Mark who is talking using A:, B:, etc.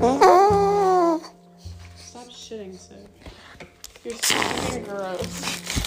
A: Mm-hmm. Stop shitting, Sid. You're so gross.